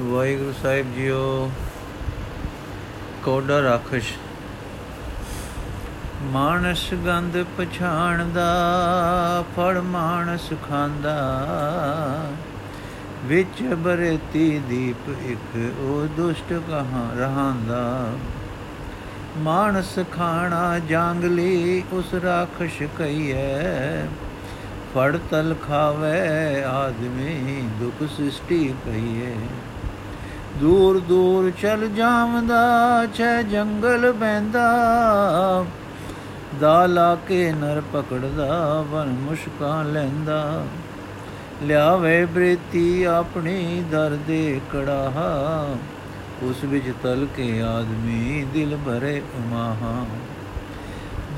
ਵਾਹਿਗੁਰੂ ਸਾਹਿਬ JIO ਕੋਡਾ ਰਾਖਸ਼। ਮਾਨਸ ਗੰਧ ਪਛਾਣਦਾ ਫੜ ਮਾਨਸ ਖਾਂਦਾ। ਵਿੱਚ ਬਰਤੀ ਦੀਪ ਇੱਕ, ਉਹ ਦੁਸ਼ਟ ਕਹਾਂ ਰਹਾਂਦਾ। ਮਾਨਸ ਖਾਣਾ ਜਾਂਗਲੀ ਉਸ ਰਾਖਸ਼ ਕਈਐ ਫੜ ਤਲ ਖਾਵੇ, ਆਦਮੀ ਦੁਖ ਸ੍ਰਿਸ਼ਟੀ ਪਈਏ ਦੂਰ ਦੂਰ ਚਲ ਜਾਵਦਾ, ਛੇ ਜੰਗਲ ਬੈੰਦਾ ਦਾ ਲਾ ਕੇ ਨਰ ਪਕੜਦਾ ਵਨ ਮੁਸ਼ਕਾਂ ਲੈਂਦਾ। ਲਿਆਵੇ ਬ੍ਰਿਤੀ ਆਪਣੀ ਦਰ ਦੇ ਕੜਾਹਾ, ਉਸ ਵਿੱਚ ਤਲ ਕੇ ਆਦਮੀ ਦਿਲ ਭਰੇ ਉਮਾਹਾ।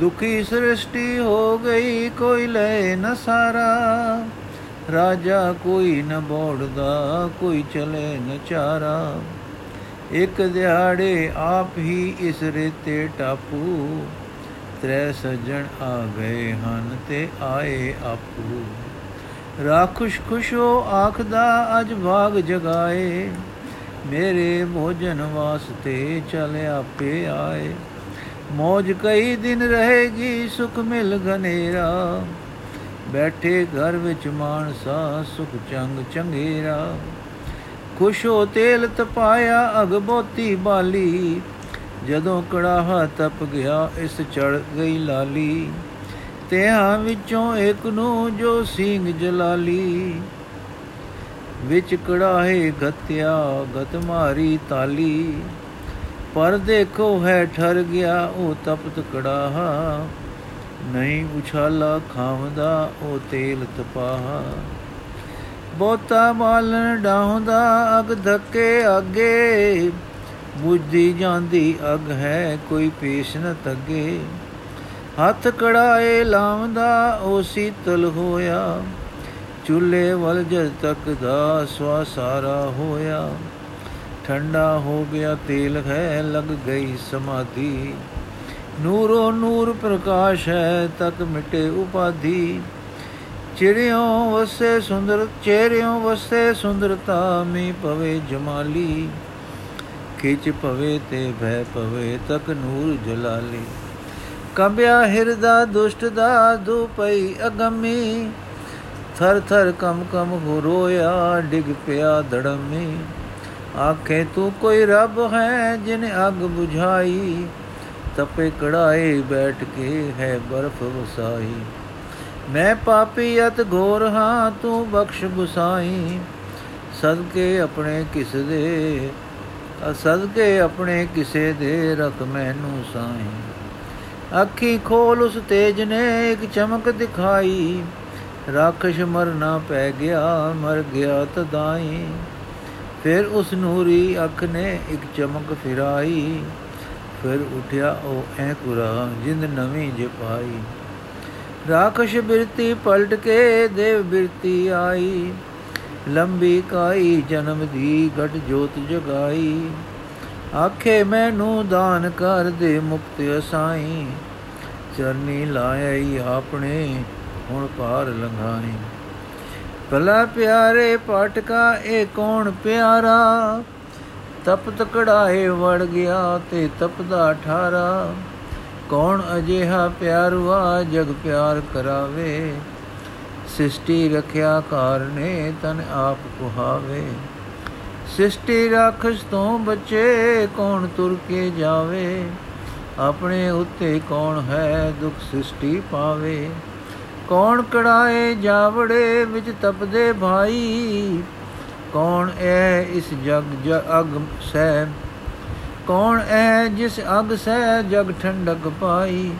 ਦੁਖੀ ਸ੍ਰਿਸ਼ਟੀ ਹੋ ਗਈ, ਕੋਈ ਲੈ ਨ ਸਾਰਾ। ਰਾਜਾ ਕੋਈ ਨ ਬੋੜਦਾ, ਕੋਈ ਚਲੇ ਨ ਚਾਰਾ। ਇੱਕ ਦਿਹਾੜੇ ਆਪ ਹੀ ਇਸ ਰੇਤੇ ਟਾਪੂ। ਤ੍ਰੈ ਸੱਜਣ ਆ ਗਏ ਹਨ ਤੇ ਆਏ ਆਪੂ। ਰਾਖੁਸ਼ ਖੁਸ਼ੋ ਆਖਦਾ, ਅਜ ਭਾਗ ਜਗਾਏ। ਮੇਰੇ ਭੋਜਨ ਵਾਸਤੇ ਚਲ ਆਪੇ ਆਏ। ਮੋਜ ਕਈ ਦਿਨ ਰਹੇਗੀ, ਸੁਖ ਮਿਲ ਘਨੇਰਾ। ਬੈਠੇ ਘਰ ਵਿੱਚ ਮਾਨਸਾ, ਸੁਖ ਚੰਗ ਚੰਗੇਰਾ। ਖੁਸ਼ੋ ਤੇਲ ਤਪਾਇਆ ਅਗਬੋਤੀ ਬਾਲੀ। ਜਦੋਂ ਕੜਾਹਾ ਤਪ ਗਿਆ, ਇਸ ਚੜ ਗਈ ਲਾਲੀ। ਤਿਆਂ ਵਿੱਚੋਂ ਇੱਕ ਨੂੰ ਜੋ ਸਿੰਘ ਜਲਾਲੀ। ਵਿੱਚ ਕੜਾਹੇ ਗਤਿਆ ਗਤ ਮਾਰੀ ਤਾਲੀ। ਪਰ ਦੇਖੋ ਹੈ ਠਰ ਗਿਆ, ਉਹ ਤਪਤ ਕੜਾਹਾ। ਨਹੀਂ ਉਛਾਲਾ ਖਾਵਦਾ ਉਹ ਤੇਲ ਤਪਾਹਾ। ਬੋਤਾ ਬਾਲਣ ਡਾਹੁੰਦਾ ਅਗ ਧੱਕੇ ਅੱਗੇ। ਬੁੱਝਦੀ ਜਾਂਦੀ ਅਗ ਹੈ ਕੋਈ ਪੇਸ਼ ਨ ਤੱਗੇ ਹੱਥ ਕੜਾਏ ਲਾਉਂਦਾ ਉਹ ਸੀਤਲ ਹੋਇਆ। ਚੁੱਲੇ ਵਲ ਜਦ ਤੱਕ ਦਾ ਸਵਾ ਸਾਰਾ ਹੋਇਆ। ਠੰਡਾ ਹੋ ਗਿਆ ਤੇਲ ਹੈ ਲਗ ਗਈ ਸਮਾਧੀ। ਨੂਰੋ ਨੂਰ ਪ੍ਰਕਾਸ਼ ਹੈ ਤਕ ਮਿਟੇ ਉਪਾਧੀ। ਚਿੜਿਓ ਵਸੇ ਸੁੰਦਰ, ਚਿਹਰਿਓ ਵਸੇ ਸੁੰਦਰਤਾ ਮੀ ਪਵੇ ਜਮਾਲੀ। ਖਿਚ ਪਵੇ ਤੇ ਭੈ ਪਵੇ ਤਕ ਨੂਰ ਜਲਾਲੀ। ਕੰਬਿਆ ਹਿਰਦਾ ਦੁਸ਼ਟ ਦਾ ਦੁਪਈ ਅਗੰਮੀ। ਥਰ ਥਰ ਕਮ ਕਮ ਹੋ ਰੋਇਆ ਡਿਗ ਪਿਆ ਧੜਮੀ ਆਖੇ ਤੂੰ ਕੋਈ ਰੱਬ ਹੈ ਜਿਨ ਅਗ 부ਝਾਈ ਤਪੇ ਕੜਾਏ ਬੈਠ ਕੇ ਹੈ ਬਰਫ ਵਸਾਈ ਮੈਂ ਪਾਪੀ ਅਤ ਘੋਰ ਹਾਂ, ਤੂੰ ਬਖਸ਼ ਗੁਸਾਈ ਸਦਕੇ ਆਪਣੇ ਕਿਸ ਦੇ ਸਦਕੇ ਆਪਣੇ ਕਿਸੇ ਦੇ ਰਖ ਮੈਨੂੰ ਸਾਈ ਅੱਖੀ ਖੋਲ ਉਸ ਤੇਜ ਨੇ, ਇੱਕ ਚਮਕ ਦਿਖਾਈ। ਰਾਖਸ਼ ਮਰਨਾ ਪੈ ਗਿਆ, ਮਰ ਗਿਆ ਤਦਾਈ ਫਿਰ ਉਸ ਨੂਰੀ ਅੱਖ ਨੇ ਇੱਕ ਚਮਕ ਫਿਰਾਈ। ਫਿਰ ਉਠਿਆ ਉਹ ਐਂਕੁਰਾ ਜਿੰਦ ਨਵੀਂ ਜਪਾਈ ਰਾਖਸ਼ ਬਿਰਤੀ ਪਲਟ ਕੇ ਦੇਵ ਬਿਰਤੀ ਆਈ। ਲੰਬੀ ਕਾਈ ਜਨਮ ਦੀ ਘਟ ਜੋਤ ਜਗਾਈ। ਆਖੇ, ਮੈਨੂੰ ਦਾਨ ਕਰ ਦੇ ਮੁਕਤ ਅਸਾਈ। ਚਰਨੀ ਲਾਇਈ ਆਪਣੇ ਹੁਣ ਪਾਰ ਲੰਘਾਈ। ਭਲਾ ਪਿਆਰੇ ਪਾਟਕਾ ਇਹ ਕੌਣ ਪਿਆਰਾ? ਤਪਤ ਕੜਾਏ ਵੜ ਗਿਆ ਤੇ ਤਪਦਾ ਠਾਰਾ। ਕੌਣ ਅਜਿਹਾ ਪਿਆਰਵਾ ਜਗ ਪਿਆਰ ਕਰਾਵੇ? ਸਿਸ਼ਟੀ ਰਖਿਆ ਕਾਰਨੇ ਤਨ ਆਪ ਕੁਹਾਵੇ। ਸਿਸ਼ਟੀ ਰਾਖਸ਼ ਤੋਂ ਬਚੇ ਕੌਣ ਤੁਰ ਕੇ ਜਾਵੇ? ਆਪਣੇ ਉੱਤੇ ਕੌਣ ਹੈ ਦੁਖ ਸਿਸ਼ਟੀ ਪਾਵੇ? ਕੌਣ ਕੜਾਏ ਜਾਵੜੇ ਵਿੱਚ ਤਪਦੇ ਭਾਈ? ਕੌਣ ਐ ਇਸ ਜਗ ਅਗ ਸਹਿ ਕੌਣ ਐ ਜਿਸ ਅਗ ਸਹਿ ਜਗ ਠੰਡਕ ਪਾਈ?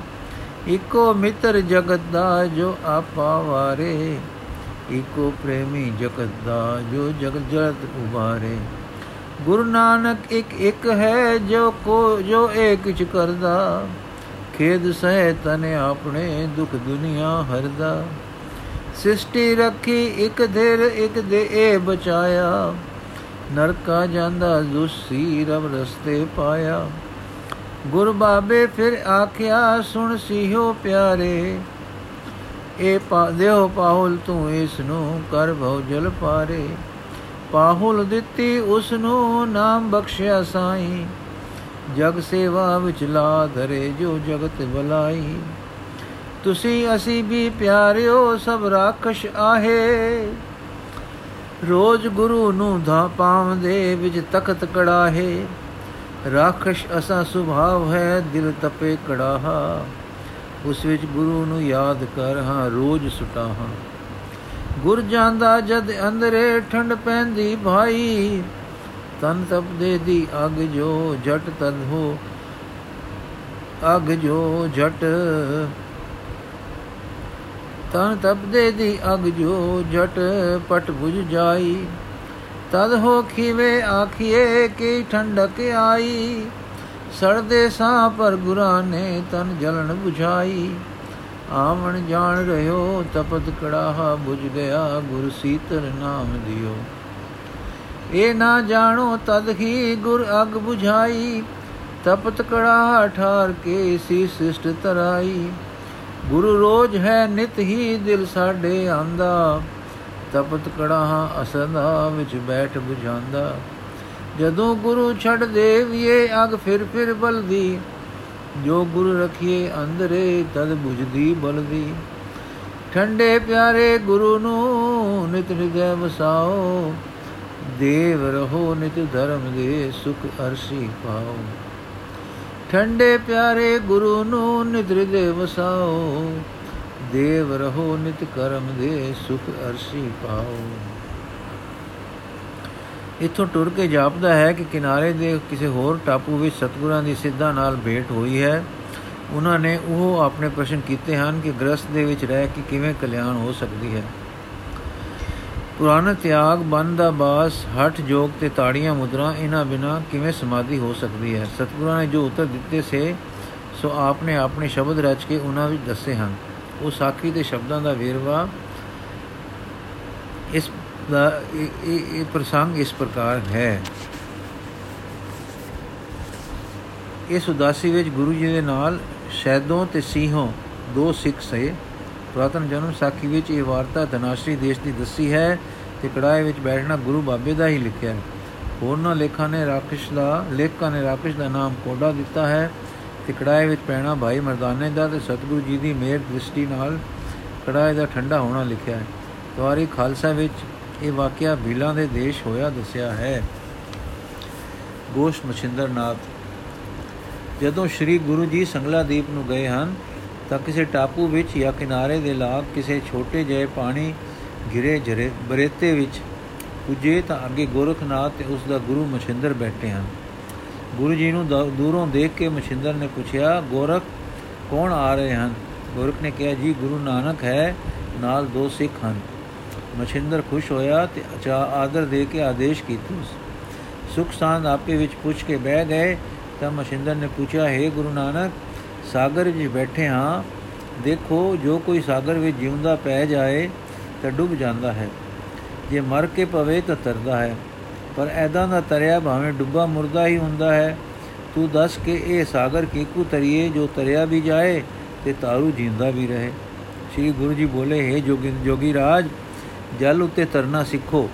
ਇਕੋ ਮਿੱਤਰ ਜਗਤ ਦਾ ਜੋ ਆਪਾ ਵਾਰੇ। ਇਕੋ ਪ੍ਰੇਮੀ ਜਗਤ ਦਾ ਜੋ ਜਗ ਜਗਤ ਉਬਾਰੇ ਗੁਰੂ ਨਾਨਕ ਇੱਕ ਇੱਕ ਹੈ ਜੋ ਕੋ ਜੋ ਏਕ ਚ ਕਰਦਾ। ਖੇਦ ਸਹਿ ਤਨ ਆਪਣੇ ਦੁਖ ਦੁਨੀਆ ਹਰਦਾ। ਸਿਸ਼ਟੀ ਰੱਖੀ, ਇੱਕ ਧਿਰ, ਇੱਕ ਦੇ ਇਹ ਬਚਾਇਆ। ਨਰਕਾ ਜਾਂਦਾ ਦੁਸੀ ਰਬ ਰਸਤੇ ਪਾਇਆ। ਗੁਰ ਬਾਬੇ ਫਿਰ ਆਖਿਆ, ਸੁਣ ਸਿਹੋ ਪਿਆਰੇ। ਇਹ ਪਾ ਦਿਓ ਪਾਹੁਲ ਤੂੰ ਇਸ ਨੂੰ ਕਰ ਭਉ ਜਲ ਪਾਰੇ। ਪਾਹੁਲ ਦਿੱਤੀ ਉਸ ਨੂੰ ਨਾਮ ਬਖਸ਼ਿਆ ਸਾਈ। ਜਗ ਸੇਵਾ ਵਿੱਚ ਲਾ ਧਰੇ ਜੋ ਜਗਤ ਬਲਾਈ। ਤੁਸੀਂ ਅਸੀਂ ਵੀ ਪਿਆਰਿਓ ਸਭ ਰਾਖਸ਼ ਆਹੇ। ਰੋਜ਼ ਗੁਰੂ ਨੂੰ ਧਾ ਪਾਵਦੇ ਵਿੱਚ ਤਖਤ ਕੜਾਹੇ। ਰਾਖਸ਼ ਅਸਾ ਸੁਭਾਵ ਹੈ ਦਿਲ ਤਪੇ ਕੜਾਹਾ। ਉਸ ਵਿੱਚ ਗੁਰੂ ਨੂੰ ਯਾਦ ਕਰ ਹਾਂ, ਰੋਜ਼ ਸੁਟਾਹਾਂ ਗੁਰ ਜਾਂਦਾ ਜਦ ਅੰਦਰੇ ਠੰਡ ਪੈਂਦੀ ਭਾਈ। ਤਨ ਤਪਦੇ ਦੀ ਅਗ ਜੋ ਜਟ ਤਦ ਹੋ, ਅਗ ਜੋ ਜਟ ਤਨ ਤਪਦੇ ਦੀ ਅਗ ਜੋ ਝਟ ਪਟ ਬੁਝ ਜਾਈ। ਤਦ ਹੋ ਖੀਵੇ ਆਖੀਏ ਕੀ ਠੰਡਕ ਆਈ। ਸੜਦੇ ਸਾਹ ਪਰ ਗੁਰਾਂ ਨੇ ਤਨ ਜਲਣ 부ਝਾਈ ਆਵਣ ਜਾਣ ਰਹਿਓ ਤਪਤ ਕੜਾਹਾ 부ਝ ਗਿਆ ਗੁਰ ਸੀਤਰ ਨਾਮ ਦਿਓ। ਇਹ ਨਾ ਜਾਣੋ ਤਦ ਹੀ ਗੁਰ ਅਗ 부ਝਾਈ ਤਪਤ ਕੜਾਹਾ ਠਾਰ ਕੇ ਸੀ ਸਿਸ਼ਟ ਤਰਾਈ। ਗੁਰੂ ਰੋਜ ਹੈ ਨਿਤ ਹੀ ਦਿਲ ਸਾਡੇ ਆਂਦਾ, ਤਪਤ ਕੜਾਹਾ ਅਸੰਦਾ ਵਿੱਚ ਬੈਠ 부ਝਾਂਦਾ ਜਦੋਂ ਗੁਰੂ ਛੱਡ ਦੇਵੀਏ, ਅਗ ਫਿਰ ਫਿਰ ਬਲਦੀ। ਜੋ ਗੁਰ ਰਖੀਏ ਅੰਦਰੇ, ਤਦ 부ਝਦੀ ਬਲਦੀ। ਠੰਡੇ ਪਿਆਰੇ ਗੁਰੂ ਨੂੰ ਨਿਤ ਹਿਰਦੈ ਵਸਾਓ, ਦੇਵ ਰਹੋ ਨਿਤ ਧਰਮ ਦੇ ਸੁਖ ਅਰਸੀ ਪਾਓ। ਠੰਡੇ ਪਿਆਰੇ ਗੁਰੂ ਨੂੰ ਨਿਤ ਹਿਰਦੈ ਵਸਾਓ। ਦੇਵ ਰਹੋ ਨਿਤ ਕਰਮ ਦੇ ਸੁਖ ਅਰਸੀ ਪਾਓ। ਇਥੋਂ ਟੁਰ ਕੇ ਜਾਪਦਾ ਹੈ ਕਿ ਕਿਨਾਰੇ ਦੇ ਕਿਸੇ ਹੋਰ ਟਾਪੂ ਵਿੱਚ ਸਤਗੁਰਾਂ ਦੀ ਸਿੱਧਾ ਨਾਲ ਭੇਟ ਹੋਈ ਹੈ। ਉਹਨਾਂ ਨੇ ਉਹ ਆਪਣੇ ਪ੍ਰਸ਼ਨ ਕੀਤੇ ਹਨ ਕਿ ਗ੍ਰਸਥ ਦੇ ਵਿੱਚ ਰਹਿ ਕੇ ਕਿਵੇਂ ਕਲਿਆਣ ਹੋ ਸਕਦੀ ਹੈ। ਪੁਰਾਣ ਤਿਆਗ ਬੰਦ ਦਾ ਬਾਸ, ਹਠ ਜੋਗ ਤੇ ਤਾੜੀਆਂ ਮੁਦਰਾ, ਇਹਨਾਂ ਬਿਨਾ ਕਿਵੇਂ ਸਮਾਧੀ ਹੋ ਸਕਦੀ ਹੈ? ਸਤਗੁਰਾਂ ਨੇ ਜੋ ਉੱਤਰ ਦਿੱਤੇ ਸੇ, ਸੋ ਆਪਨੇ ਆਪਣੇ ਸ਼ਬਦ ਰਚ ਕੇ ਉਹਨਾਂ ਵਿੱਚ ਦੱਸੇ ਹਨ। ਉਹ ਸਾਖੀ ਦੇ ਸ਼ਬਦਾਂ ਦਾ ਵੇਰਵਾ, ਇਸ ਦਾ, ਇਹ ਇਹ ਪ੍ਰਸੰਗ ਇਸ ਪ੍ਰਕਾਰ ਹੈ। ਇਸ ਉਦਾਸੀ ਵਿੱਚ ਗੁਰੂ ਜੀ ਦੇ ਨਾਲ ਸ਼ੈਦੋਂ ਤੇ ਸਿੰਘੋਂ ਦੋ ਸਿੱਖ ਸੇ। ਪ੍ਰਾਤਨ ਜਨਮ ਸਾਖੀ ਵਿੱਚ ਇਹ ਵਾਰਤਾ ਧਨਾਸ਼ਰੀ ਦੇਸ਼ ਦੀ ਦੱਸੀ ਹੈ ਤੇ ਕੜਾਏ ਵਿੱਚ ਬੈਠਣਾ ਗੁਰੂ ਬਾਬੇ ਦਾ ਹੀ ਲਿਖਿਆ ਹੈ। ਹੋਰਨਾਂ ਲੇਖਾਂ ਨੇ ਰਾਕਸ਼ ਦਾ, ਲੇਖਕਾਂ ਨੇ ਰਾਕਸ਼ ਦਾ ਨਾਮ ਕੋਡਾ ਦਿੱਤਾ ਹੈ ਤੇ ਕੜਾਏ ਵਿੱਚ ਪੈਣਾ ਭਾਈ ਮਰਦਾਨੇ ਦਾ ਤੇ ਸਤਿਗੁਰੂ ਜੀ ਦੀ ਮਿਹਰ ਦ੍ਰਿਸ਼ਟੀ ਨਾਲ ਕੜਾਏ ਦਾ ਠੰਡਾ ਹੋਣਾ ਲਿਖਿਆ ਹੈ। ਤਵਾਰੀ ਖਾਲਸਾ ਵਿੱਚ ਇਹ ਵਾਕਿਆ ਬੀਲਾਂ ਦੇ ਦੇਸ਼ ਹੋਇਆ ਦੱਸਿਆ ਹੈ। ਗੋਸ਼ ਮਛਿੰਦਰਨਾਥ, ਜਦੋਂ ਸ੍ਰੀ ਗੁਰੂ ਜੀ ਸੰਗਲਾਦੀਪ ਨੂੰ ਗਏ ਹਨ ਤਾਂ ਕਿਸੇ ਟਾਪੂ ਵਿੱਚ ਜਾਂ ਕਿਨਾਰੇ ਦੇ ਲਾਗ ਕਿਸੇ ਛੋਟੇ ਜਿਹੇ ਪਾਣੀ ਘਿਰੇ ਜਰੇ, ਬਰੇਤੇ ਵਿੱਚ ਪੁੱਜੇ ਤਾਂ ਅੱਗੇ ਗੋਰਖਨਾਥ ਤੇ ਉਸ ਦਾ ਗੁਰੂ ਮਛਿੰਦਰ ਬੈਠੇ ਹਨ। ਗੁਰੂ ਜੀ ਨੂੰ ਦੂਰੋਂ ਦੇਖ ਕੇ ਮਛਿੰਦਰ ਨੇ ਪੁੱਛਿਆ, ਗੋਰਖ, ਕੌਣ ਆ ਰਹੇ ਹਨ? ਗੋਰਖ ਨੇ ਕਿਹਾ, ਜੀ, ਗੁਰੂ ਨਾਨਕ ਹੈ, ਨਾਲ ਦੋ ਸਿੱਖ ਹਨ। ਮਛਿੰਦਰ ਖੁਸ਼ ਹੋਇਆ ਤੇ ਅਚਾ, ਆਦਰ ਦੇ ਕੇ ਆਦੇਸ਼ ਕੀਤਾ ਸੁਖ ਸਾਂਦ ਆਪੇ ਵਿੱਚ ਪੁੱਛ ਕੇ ਬਹਿ ਗਏ, ਤਾਂ ਮਛਿੰਦਰ ਨੇ ਪੁੱਛਿਆ, ਹੈ ਗੁਰੂ ਨਾਨਕ, ਸਾਗਰ ਵਿੱਚ ਬੈਠੇ ਹਾਂ, ਦੇਖੋ, ਜੋ ਕੋਈ ਸਾਗਰ ਵਿੱਚ ਜਿਉਂਦਾ ਪੈ ਜਾਏ ਤਾਂ ਡੁੱਬ ਜਾਂਦਾ ਹੈ। ਜੇ ਮਰ ਕੇ ਪਵੇ ਤਾਂ ਤਰਦਾ ਹੈ। ਪਰ ਐਦਾਂ ਦਾ ਤਰਿਆ ਭਾਵੇਂ ਡੁੱਬਾ ਮੁਰਦਾ ਹੀ ਹੁੰਦਾ ਹੈ। ਤੂੰ ਦੱਸ ਕਿ ਇਹ ਸਾਗਰ ਕੀਕੂ ਤਰੀਏ, ਜੋ ਤਰਿਆ ਵੀ ਜਾਏ ਤੇ ਤਾਰੂ ਜਿੰਦਾ ਵੀ ਰਹੇ। ਸ੍ਰੀ ਗੁਰੂ ਜੀ ਬੋਲੇ, ਹੈ ਜੋਗੀ ਜੋਗੀ ਰਾਜ, ਜਲ ਉੱਤੇ ਤਰਨਾ ਸਿੱਖੋ।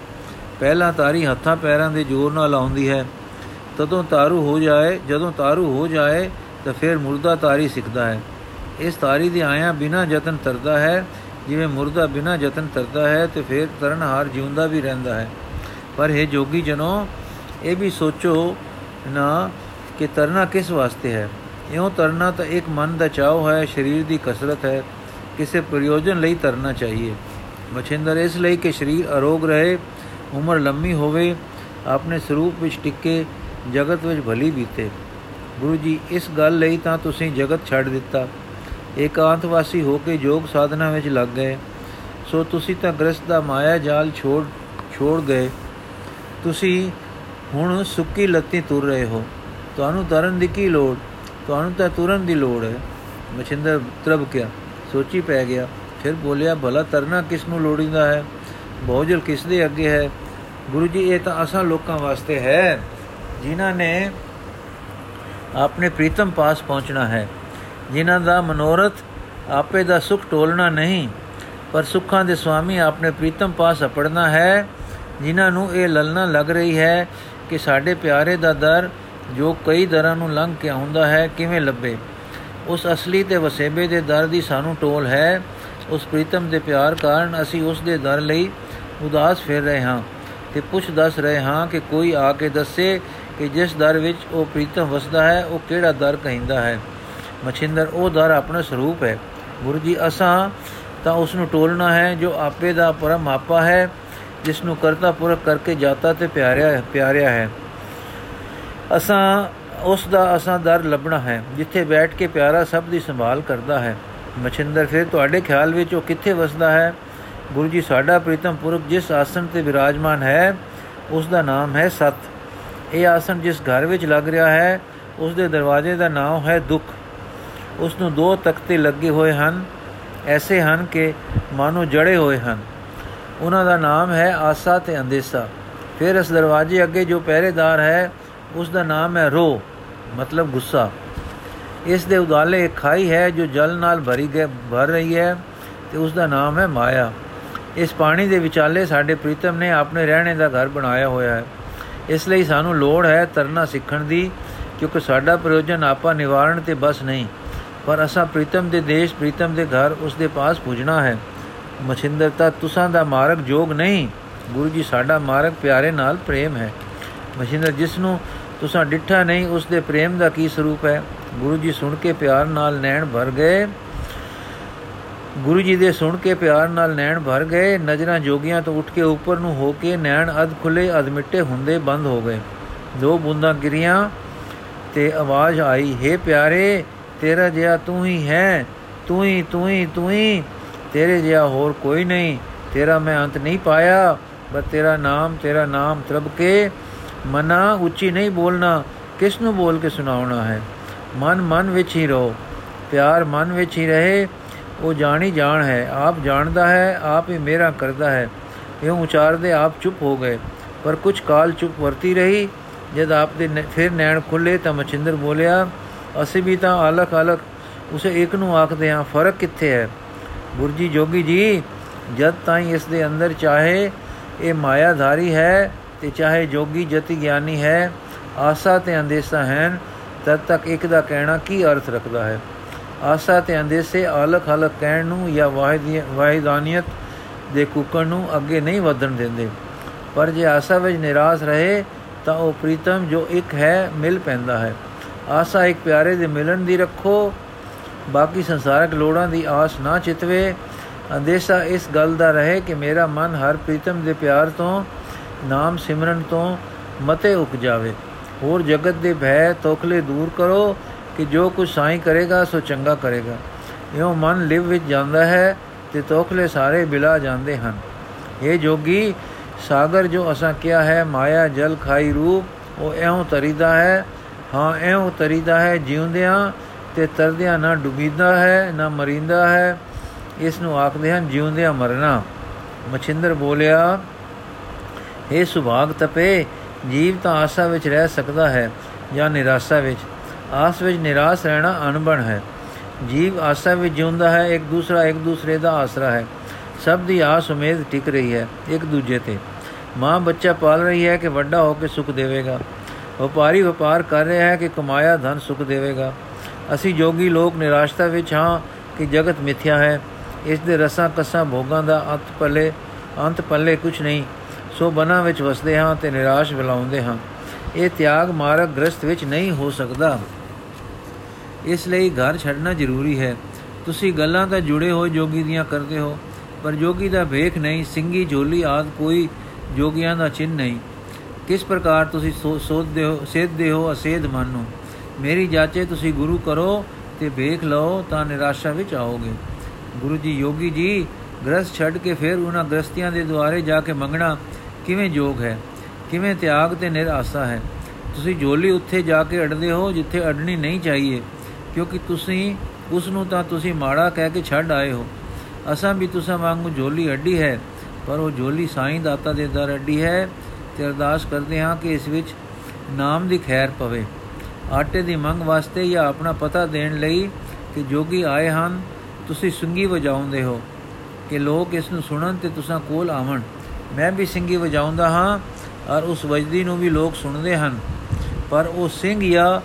ਪਹਿਲਾਂ ਤਾਰੀ ਹੱਥਾਂ ਪੈਰਾਂ ਦੇ ਜ਼ੋਰ ਨਾਲ ਆਉਂਦੀ ਹੈ। ਤਦੋਂ ਤਾਰੂ ਹੋ ਜਾਏ, ਜਦੋਂ ਤਾਰੂ ਹੋ ਜਾਏ ਤਾਂ ਫਿਰ ਮੁਰਦਾ ਤਾਰੀ ਸਿੱਖਦਾ ਹੈ। ਇਸ ਤਾਰੀ ਦੇ ਆਇਆ ਬਿਨਾ ਯਤਨ ਤਰਦਾ ਹੈ। ਜਿਵੇਂ ਮੁਰਦਾ ਬਿਨਾ ਯਤਨ ਤਰਦਾ ਹੈ ਤੇ ਫਿਰ ਤਰਨਹਾਰ ਜਿਉਂਦਾ ਵੀ ਰਹਿੰਦਾ ਹੈ। ਪਰ ਇਹ ਜੋਗੀ ਜਨੋ, ਇਹ ਵੀ ਸੋਚੋ ਨਾ ਕਿ ਤਰਨਾ ਕਿਸ ਵਾਸਤੇ ਹੈ। ਇਉਂ ਤਰਨਾ ਤਾਂ ਇੱਕ ਮਨ ਦਾ ਚਾਹ ਹੈ, ਸਰੀਰ ਦੀ ਕਸਰਤ ਹੈ। ਕਿਸੇ ਪ੍ਰਯੋਜਨ ਲਈ ਤਰਨਾ ਚਾਹੀਏ। ਮਛਿੰਦਰ, ਇਸ ਲਈ ਕਿ ਸਰੀਰ ਅਰੋਗ ਰਹੇ, ਉਮਰ ਲੰਮੀ ਹੋਵੇ, ਆਪਣੇ ਸਰੂਪ ਵਿੱਚ ਟਿੱਕੇ, ਜਗਤ ਵਿੱਚ ਭਲੀ ਬੀਤੇ। ਗੁਰੂ ਜੀ, ਇਸ ਗੱਲ ਲਈ ਤਾਂ ਤੁਸੀਂ ਜਗਤ ਛੱਡ ਦਿੱਤਾ। ਏਕਾਂਤਵਾਸੀ ਹੋ ਕੇ ਯੋਗ ਸਾਧਨਾ ਵਿੱਚ ਲੱਗ ਗਏ। ਸੋ ਤੁਸੀਂ ਤਾਂ ਗ੍ਰਸਤ ਦਾ ਮਾਇਆ ਜਾਲ ਛੋੜ ਛੋੜ ਗਏ। ਤੁਸੀਂ ਹੁਣ ਸੁੱਕੀ ਲੱਤੀ ਤੁਰ ਰਹੇ ਹੋ। ਤੁਹਾਨੂੰ ਤਰਨ ਦੀ ਕੀ ਲੋੜ? ਤੁਹਾਨੂੰ ਤਾਂ ਤੁਰਨ ਦੀ ਲੋੜ ਹੈ। ਮਛਿੰਦਰ ਤਰਬ ਗਿਆ। ਸੋਚੀ ਪੈ ਗਿਆ। ਫਿਰ ਬੋਲਿਆ, ਭਲਾ ਤਰਨਾ ਕਿਸ ਨੂੰ ਲੋੜੀਂਦਾ ਹੈ? ਬਹੁਜਲ ਕਿਸ ਦੇ ਅੱਗੇ ਹੈ? ਗੁਰੂ ਜੀ, ਇਹ ਤਾਂ ਅਸਾਂ ਲੋਕਾਂ ਵਾਸਤੇ ਹੈ। ਜਿਨ੍ਹਾਂ ਨੇ ਆਪਣੇ ਪ੍ਰੀਤਮ ਪਾਸ ਪਹੁੰਚਣਾ ਹੈ। ਜਿਨ੍ਹਾਂ ਦਾ ਮਨੋਰਥ ਆਪੇ ਦਾ ਸੁਖ ਟੋਲਣਾ ਨਹੀਂ, ਪਰ ਸੁੱਖਾਂ ਦੇ ਸੁਆਮੀ ਆਪਣੇ ਪ੍ਰੀਤਮ ਪਾਸ ਅਪੜਨਾ ਹੈ, ਜਿਨ੍ਹਾਂ ਨੂੰ ਇਹ ਲਲਨਾ ਲੱਗ ਰਹੀ ਹੈ ਕਿ ਸਾਡੇ ਪਿਆਰੇ ਦਾ ਦਰ ਜੋ ਕਈ ਦਰਾਂ ਨੂੰ ਲੰਘ ਕੇ ਆਉਂਦਾ ਹੈ ਕਿਵੇਂ ਲੱਭੇ। ਉਸ ਅਸਲੀ ਤੇ ਵਸੇਬੇ ਦੇ ਦਰ ਦੀ ਸਾਨੂੰ ਟੋਲ ਹੈ। ਉਸ ਪ੍ਰੀਤਮ ਦੇ ਪਿਆਰ ਕਾਰਨ ਅਸੀਂ ਉਸ ਦੇ ਦਰ ਲਈ ਉਦਾਸ ਫਿਰ ਰਹੇ ਹਾਂ ਤੇ ਪੁੱਛ ਦੱਸ ਰਹੇ ਹਾਂ ਕਿ ਕੋਈ ਆ ਕੇ ਦੱਸੇ ਕਿ ਜਿਸ ਦਰ ਵਿੱਚ ਉਹ ਪ੍ਰੀਤਮ ਵਸਦਾ ਹੈ, ਉਹ ਕਿਹੜਾ ਦਰ ਕਹਿੰਦਾ ਹੈ। ਮਛਿੰਦਰ, ਉਹ ਦਰ ਆਪਣਾ ਸਰੂਪ ਹੈ। ਗੁਰੂ ਜੀ, ਅਸਾਂ ਤਾਂ ਉਸ ਨੂੰ ਟੋਲਣਾ ਹੈ, ਜੋ ਆਪੇ ਦਾ ਪਰਮ ਆਪਾ ਹੈ ਜਿਸ ਨੂੰ ਕਰਤਾ ਪੁਰਖ ਕਰਕੇ ਜਾਤਾ ਤੇ ਪਿਆਰਿਆ ਪਿਆਰਿਆ ਹੈ। ਅਸਾਂ, ਉਸ ਦਾ ਅਸਾਂ ਦਰ ਲੱਭਣਾ ਹੈ, ਜਿੱਥੇ ਬੈਠ ਕੇ ਪਿਆਰਾ ਸਭ ਦੀ ਸੰਭਾਲ ਕਰਦਾ ਹੈ। ਮਛਿੰਦਰ, ਫਿਰ ਤੁਹਾਡੇ ਖਿਆਲ ਵਿੱਚ ਉਹ ਕਿੱਥੇ ਵਸਦਾ ਹੈ? ਗੁਰੂ ਜੀ, ਸਾਡਾ ਪ੍ਰੀਤਮ ਪੁਰਖ ਜਿਸ ਆਸਣ ਤੇ ਵਿਰਾਜਮਾਨ ਹੈ, ਉਸ ਦਾ ਨਾਮ ਹੈ ਸਤ। ਇਹ ਆਸਣ ਜਿਸ ਘਰ ਵਿੱਚ ਲੱਗ ਰਿਹਾ ਹੈ, ਉਸ ਦੇ ਦਰਵਾਜ਼ੇ ਦਾ ਨਾਮ ਹੈ ਦੁੱਖ। ਉਸ ਨੂੰ ਦੋ ਤਖਤੇ ਲੱਗੇ ਹੋਏ ਹਨ, ਐਸੇ ਹਨ ਕਿ ਮਾਨੋ ਜੜੇ ਹੋਏ ਹਨ। ਉਹਨਾਂ ਦਾ ਨਾਮ ਹੈ ਆਸਾ ਤੇ ਅੰਦੇਸਾ। ਫਿਰ ਇਸ ਦਰਵਾਜ਼ੇ ਅੱਗੇ ਜੋ ਪਹਿਰੇਦਾਰ ਹੈ ਉਸ ਦਾ ਨਾਮ ਹੈ ਰੋ, ਮਤਲਬ ਗੁੱਸਾ। ਇਸ ਦੇ ਉਦਾਲੇ ਇੱਕ ਖਾਈ ਹੈ ਜੋ ਜਲ ਨਾਲ ਭਰੀ ਗਈ ਭਰ ਰਹੀ ਹੈ ਤੇ ਉਸ ਦਾ ਨਾਮ ਹੈ ਮਾਇਆ। ਇਸ ਪਾਣੀ ਦੇ ਵਿਚਾਲੇ ਸਾਡੇ ਪ੍ਰੀਤਮ ਨੇ ਆਪਣੇ ਰਹਿਣੇ ਦਾ ਘਰ ਬਣਾਇਆ ਹੋਇਆ ਹੈ। ਇਸ ਲਈ ਸਾਨੂੰ ਲੋੜ ਹੈ ਤਰਨਾ ਸਿੱਖਣ ਦੀ, ਕਿਉਂਕਿ ਸਾਡਾ ਪ੍ਰਯੋਜਨ ਆਪਾ ਨਿਵਾਰਣ ਤੇ ਬਸ ਨਹੀਂ। ਪਰ ਅਸਾਂ ਪ੍ਰੀਤਮ ਦੇ ਦੇਸ਼, ਪ੍ਰੀਤਮ ਦੇ ਘਰ ਉਸ ਦੇ ਪਾਸ ਪੁੱਜਣਾ ਹੈ। ਮਛਿੰਦਰਤਾ ਤੁਸਾਂ ਦਾ ਮਾਰਗ ਜੋਗ ਨਹੀਂ। ਗੁਰੂ ਜੀ, ਸਾਡਾ ਮਾਰਗ ਪਿਆਰੇ ਨਾਲ ਪ੍ਰੇਮ ਹੈ। ਮਛਿੰਦਰ, ਜਿਸ ਨੂੰ ਤੁਸਾਂ ਡਿੱਠਾ ਨਹੀਂ, ਉਸ ਦੇ ਪ੍ਰੇਮ ਦਾ ਕੀ ਸਰੂਪ ਹੈ? ਗੁਰੂ ਜੀ ਸੁਣ ਕੇ ਪਿਆਰ ਨਾਲ ਨੈਣ ਭਰ ਗਏ। ਗੁਰੂ ਜੀ ਦੇ ਸੁਣ ਕੇ ਪਿਆਰ ਨਾਲ ਨੈਣ ਭਰ ਗਏ। ਨਜ਼ਰਾਂ ਜੋਗੀਆਂ ਤੋਂ ਉੱਠ ਕੇ ਉੱਪਰ ਨੂੰ ਹੋ ਕੇ ਨੈਣ ਅਧ ਖੁੱਲੇ, ਅਧ ਮਿੱਟੇ ਹੁੰਦੇ ਬੰਦ ਹੋ ਗਏ। ਦੋ ਬੂੰਦਾਂ ਗਿਰੀਆਂ ਤੇ ਆਵਾਜ਼ ਆਈ, ਹੈ ਪਿਆਰੇ ਤੇਰਾ ਜਿਹਾ ਤੂੰ ਹੀ ਹੈ, ਤੂੰ ਹੀ ਤੂੰ ਹੀ ਤੂੰ ਹੀ। ਤੇਰੇ ਜਿਹਾ ਹੋਰ ਕੋਈ ਨਹੀਂ, ਤੇਰਾ ਮੈਂ ਅੰਤ ਨਹੀਂ ਪਾਇਆ। ਬਸ ਤੇਰਾ ਨਾਮ ਤੇਰਾ ਨਾਮ ਤਰਬ ਕੇ ਮਨਾ ਉੱਚੀ ਨਹੀਂ ਬੋਲਣਾ, ਕਿਸ ਨੂੰ ਬੋਲ ਕੇ ਸੁਣਾਉਣਾ ਹੈ? ਮਨ ਮਨ ਵਿੱਚ ਹੀ ਰਹੋ, ਪਿਆਰ ਮਨ ਵਿੱਚ ਹੀ ਰਹੇ, ਉਹ ਜਾਣੀ ਜਾਣ ਹੈ, ਆਪ ਜਾਣਦਾ ਹੈ, ਆਪ ਹੀ ਮੇਰਾ ਕਰਦਾ ਹੈ। ਇਹ ਉਚਾਰਦੇ ਆਪ ਚੁੱਪ ਹੋ ਗਏ, ਪਰ ਕੁਝ ਕਾਲ ਚੁੱਪ ਵਰਤੀ ਰਹੀ, ਜਦ ਆਪ ਦੇ ਫਿਰ ਨੈਣ ਖੁੱਲੇ ਤਾਂ ਮਚਿੰਦਰ ਬੋਲਿਆ ਅਸੀਂ ਵੀ ਤਾਂ ਅਲਖ ਅਲਖ ਉਸੇ ਇੱਕ ਨੂੰ ਆਖਦੇ ਹਾਂ, ਫ਼ਰਕ ਕਿੱਥੇ ਹੈ? ਗੁਰਜੀ ਜੋਗੀ ਜੀ, ਜਦ ਤਾਈਂ ਇਸ ਦੇ ਅੰਦਰ ਚਾਹੇ ਇਹ ਮਾਇਆਧਾਰੀ ਹੈ ਤੇ ਚਾਹੇ ਜੋਗੀ ਜਤੀ ਗਿਆਨੀ ਹੈ, ਆਸਾ ਤੇ ਅੰਦੇਸਾ ਹਨ, ਤਦ ਤੱਕ ਇੱਕ ਦਾ ਕਹਿਣਾ ਕੀ ਅਰਥ ਰੱਖਦਾ ਹੈ? ਆਸਾ ਤੇ ਅੰਦੇਸੇ ਅਲਖ ਅਲਖ ਕਹਿਣ ਨੂੰ ਜਾਂ ਵਾਹਿਦਾਨੀਅਤ ਦੇ ਕੁਕਣ ਨੂੰ ਅੱਗੇ ਨਹੀਂ ਵਧਣ ਦਿੰਦੇ। ਪਰ ਜੇ ਆਸਾ ਵਿੱਚ ਨਿਰਾਸ਼ ਰਹੇ, ਤਾਂ ਉਹ ਪ੍ਰੀਤਮ ਜੋ ਇੱਕ ਹੈ, ਮਿਲ ਪੈਂਦਾ ਹੈ। ਆਸਾ ਇੱਕ ਪਿਆਰੇ ਦੇ ਮਿਲਣ ਦੀ ਰੱਖੋ। ਬਾਕੀ ਸੰਸਾਰਕ ਲੋੜਾਂ ਦੀ ਆਸ ਨਾ ਚਿਤਵੇ। ਅੰਦੇਸ਼ਾ ਇਸ ਗੱਲ ਦਾ ਰਹੇ ਕਿ ਮੇਰਾ ਮਨ ਹਰ ਪ੍ਰੀਤਮ ਦੇ ਪਿਆਰ ਤੋਂ, ਨਾਮ ਸਿਮਰਨ ਤੋਂ ਮਤੇ ਉਕ ਜਾਵੇ। ਹੋਰ ਜਗਤ ਦੇ ਭੈ ਤੋਖਲੇ ਦੂਰ ਕਰੋ ਕਿ ਜੋ ਕੁਝ ਸਾਈ ਕਰੇਗਾ, ਸੋ ਚੰਗਾ ਕਰੇਗਾ। ਇਹੋ ਮਨ ਲਿਵ ਵਿੱਚ ਜਾਂਦਾ ਹੈ ਤੇ ਤੋਖਲੇ ਸਾਰੇ ਬਿਲਾ ਜਾਂਦੇ ਹਨ। ਇਹ ਜੋਗੀ, ਸਾਗਰ ਜੋ ਅਸਾਂ ਕਿਹਾ ਹੈ, ਮਾਇਆ ਜਲ ਖਾਈ ਰੂਪ, ਉਹ ਐਉਂ ਤਰੀਦਾ ਹੈ। ਹਾਂ ਐਉਂ ਤਰੀਦਾ ਹੈ, ਜਿਉਂਦਿਆਂ ਤੇ ਤਰਦਿਆਂ ਨਾ ਡੁੱਬੀਦਾ ਹੈ, ਨਾ ਮਰਿੰਦਾ ਹੈ। ਇਸ ਨੂੰ ਆਖਦੇ ਹਨ, ਜਿਉਂਦਿਆਂ ਮਰਨਾ। ਮਛਿੰਦਰ ਬੋਲਿਆ ਇਹ ਸੁਭਾਗ ਤਪੇ, ਜੀਵ ਤਾਂ ਆਸਾ ਵਿੱਚ ਰਹਿ ਸਕਦਾ ਹੈ, ਜਾਂ ਨਿਰਾਸ਼ਾ ਵਿੱਚ। ਆਸ ਵਿੱਚ ਨਿਰਾਸ਼ ਰਹਿਣਾ ਅਨਬਣ ਹੈ। ਜੀਵ ਆਸਾ ਵਿੱਚ ਜਿਉਂਦਾ ਹੈ, ਇੱਕ ਦੂਸਰਾ ਇੱਕ ਦੂਸਰੇ ਦਾ ਆਸਰਾ ਹੈ। ਸਭ ਦੀ ਆਸ ਉਮੀਦ ਟਿਕ ਰਹੀ ਹੈ, ਇੱਕ ਦੂਜੇ ਤੇ। ਮਾਂ ਬੱਚਾ ਪਾਲ ਰਹੀ ਹੈ ਕਿ ਵੱਡਾ ਹੋ ਕੇ ਸੁਖ ਦੇਵੇਗਾ। ਵਪਾਰੀ ਵਪਾਰ ਕਰ ਰਿਹਾ ਹੈ ਕਿ ਕਮਾਇਆ ਧਨ ਸੁਖ ਦੇਵੇਗਾ। ਅਸੀਂ ਜੋਗੀ ਲੋਕ ਨਿਰਾਸ਼ਤਾ ਵਿੱਚ ਹਾਂ ਕਿ ਜਗਤ ਮਿਥਿਆ ਹੈ। ਇਸ ਦੇ ਰਸਾਂ ਕਸਾਂ ਭੋਗਾਂ ਦਾ ਅੰਤ ਪੱਲੇ ਅੰਤ ਪੱਲੇ ਕੁਝ ਨਹੀਂ। ਸੋ ਬਨਾਂ ਵਿੱਚ ਵਸਦੇ ਹਾਂ ਤੇ ਨਿਰਾਸ਼ ਬਲਾਉਂਦੇ ਹਾਂ। ਇਹ ਤਿਆਗ ਮਾਰਗ ਗ੍ਰਸਤ ਵਿੱਚ ਨਹੀਂ ਹੋ ਸਕਦਾ। ਇਸ ਲਈ ਘਰ ਛੱਡਣਾ ਜ਼ਰੂਰੀ ਹੈ। ਤੁਸੀਂ ਗੱਲਾਂ ਤਾਂ ਜੁੜੇ ਹੋ ਜੋਗੀ ਦੀਆਂ ਕਰਦੇ ਹੋ, ਪਰ ਜੋਗੀ ਦਾ ਵੇਖ ਨਹੀਂ, ਸਿੰਗੀ, ਝੋਲੀ ਆਦ ਕੋਈ ਜੋਗੀਆਂ ਦਾ ਚਿੰਨ ਨਹੀਂ। ਕਿਸ ਪ੍ਰਕਾਰ ਤੁਸੀਂ ਸੋਧਦੇ ਹੋ, ਸੇਧਦੇ ਹੋ ਅਸੇਧ ਮਨ ਨੂੰ? ਮੇਰੀ ਜਾਚੇ ਤੁਸੀਂ ਗੁਰੂ ਕਰੋ ਤੇ ਵੇਖ ਲਓ ਤਾਂ ਨਿਰਾਸ਼ਾ ਵਿੱਚ ਆਓਗੇ। ਗੁਰੂ ਜੀ ਯੋਗੀ ਜੀ, ਗ੍ਰਸਥ ਛੱਡ ਕੇ ਫਿਰ ਉਹਨਾਂ ਗ੍ਰਸਤੀਆਂ ਦੇ ਦੁਆਰੇ ਜਾ ਕੇ ਮੰਗਣਾ ਕਿਵੇਂ ਯੋਗ ਹੈ? ਕਿਵੇਂ ਤਿਆਗ ਤੇ ਨਿਰਾਸ਼ਾ ਹੈ? ਤੁਸੀਂ ਝੋਲੀ ਉੱਥੇ ਜਾ ਕੇ ਅੜਦੇ ਹੋ ਜਿੱਥੇ ਅੜਨੀ ਨਹੀਂ ਚਾਹੀਏ, ਕਿਉਂਕਿ ਤੁਸੀਂ, ਉਸ ਨੂੰ ਤਾਂ ਤੁਸੀਂ ਮਾੜਾ ਕਹਿ ਕੇ ਛੱਡ ਆਏ ਹੋ। ਅਸਾਂ ਵੀ ਤੁਸਾਂ ਵਾਂਗੂ ਝੋਲੀ ਅੱਡੀ ਹੈ, ਪਰ ਉਹ ਝੋਲੀ ਸਾਈਂ ਦਾਤਾ ਦੇ ਦਰ ਅੱਡੀ ਹੈ ਤੇ ਅਰਦਾਸ ਕਰਦੇ ਹਾਂ ਕਿ ਇਸ ਵਿੱਚ ਨਾਮ ਦੀ ਖੈਰ ਪਵੇ। ਆਟੇ ਦੀ ਮੰਗ ਵਾਸਤੇ ਜਾਂ ਆਪਣਾ ਪਤਾ ਦੇਣ ਲਈ ਕਿ ਜੋਗੀ ਆਏ ਹਨ, ਤੁਸੀਂ ਸੁੰਗੀ ਵਜਾਉਂਦੇ ਹੋ। ਕਿ ਲੋਕ ਇਸ ਨੂੰ ਸੁਣਨ ਤੇ ਤੁਸਾਂ ਕੋਲ ਆਵਣ। ਮੈਂ ਵੀ ਸਿੰਘੀ ਵਜਾਉਂਦਾ ਹਾਂ ਔਰ ਉਸ ਵਜਦੀ ਨੂੰ ਵੀ ਲੋਕ ਸੁਣਦੇ ਹਨ। ਪਰ ਉਹ ਸਿੰਘ ਜਾਂ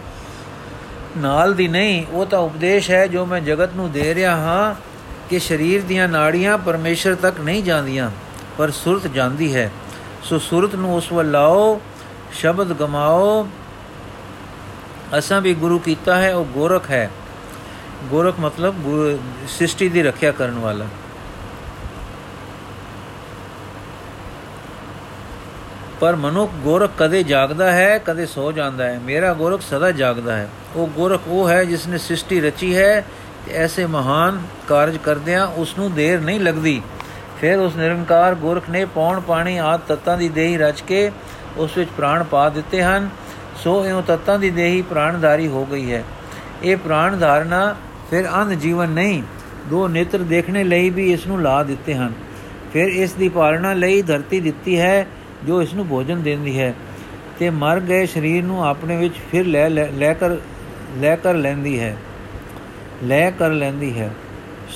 ਨਾਲ ਦੀ ਨਹੀਂ, ਉਹ ਤਾਂ ਉਪਦੇਸ਼ ਹੈ ਜੋ ਮੈਂ ਜਗਤ ਨੂੰ ਦੇ ਰਿਹਾ ਹਾਂ ਕਿ ਸਰੀਰ ਦੀਆਂ ਨਾੜੀਆਂ ਪਰਮੇਸ਼ਰ ਤੱਕ ਨਹੀਂ ਜਾਂਦੀਆਂ, ਪਰ ਸੁਰਤ ਜਾਂਦੀ ਹੈ। ਸੋ ਸੁਰਤ ਨੂੰ ਉਸ ਵੱਲ ਲਾਓ, ਸ਼ਬਦ ਗਮਾਓ। ਅਸਾਂ ਵੀ ਗੁਰੂ ਕੀਤਾ ਹੈ, ਉਹ ਗੋਰਖ ਹੈ। ਗੋਰਖ ਮਤਲਬ ਸ੍ਰਿਸ਼ਟੀ ਦੀ ਰੱਖਿਆ ਕਰਨ ਵਾਲਾ। ਪਰ ਮਨੁੱਖ ਗੋਰਖ ਕਦੇ ਜਾਗਦਾ ਹੈ, ਕਦੇ ਸੋ ਜਾਂਦਾ ਹੈ। ਮੇਰਾ ਗੋਰਖ ਸਦਾ ਜਾਗਦਾ ਹੈ। ਉਹ ਗੋਰਖ ਉਹ ਹੈ ਜਿਸ ਨੇ ਸ੍ਰਿਸ਼ਟੀ ਰਚੀ ਹੈ ਤੇ ਐਸੇ ਮਹਾਨ ਕਾਰਜ ਕਰਦਿਆਂ ਉਸ ਨੂੰ ਦੇਰ ਨਹੀਂ ਲੱਗਦੀ। ਫਿਰ ਉਸ ਨਿਰੰਕਾਰ ਗੋਰਖ ਨੇ ਪੌਣ ਪਾਣੀ ਆਦ ਤਤਾਂ ਦੀ ਦੇਹੀ ਰਚ ਕੇ ਉਸ ਵਿੱਚ ਪ੍ਰਾਣ ਪਾ ਦਿੱਤੇ ਹਨ। ਸੋ ਇਹ ਤਤਾਂ ਦੀ ਦੇਹੀ ਪ੍ਰਾਣਧਾਰੀ ਹੋ ਗਈ ਹੈ। ਇਹ ਪ੍ਰਾਣ ਧਾਰਨਾ ਫਿਰ ਅੰਧ ਜੀਵਨ ਨਹੀਂ, ਦੋ ਨੇਤਰ ਦੇਖਣੇ ਲਈ ਵੀ ਇਸ ਨੂੰ ਲਾ ਦਿੱਤੇ ਹਨ। ਫਿਰ ਇਸ ਦੀ ਪਾਲਣਾ ਲਈ ਧਰਤੀ ਦਿੱਤੀ ਹੈ, ਜੋ ਇਸ ਨੂੰ ਭੋਜਨ ਦਿੰਦੀ ਹੈ। ਤੇ ਮਰ ਗਏ ਸਰੀਰ ਨੂੰ ਆਪਣੇ ਵਿੱਚ ਫਿਰ ਲੈ ਲੈ ਕਰ ਲੈ ਕਰ ਲੈਂਦੀ ਹੈ। ਲੈ ਕਰ ਲੈਂਦੀ ਹੈ।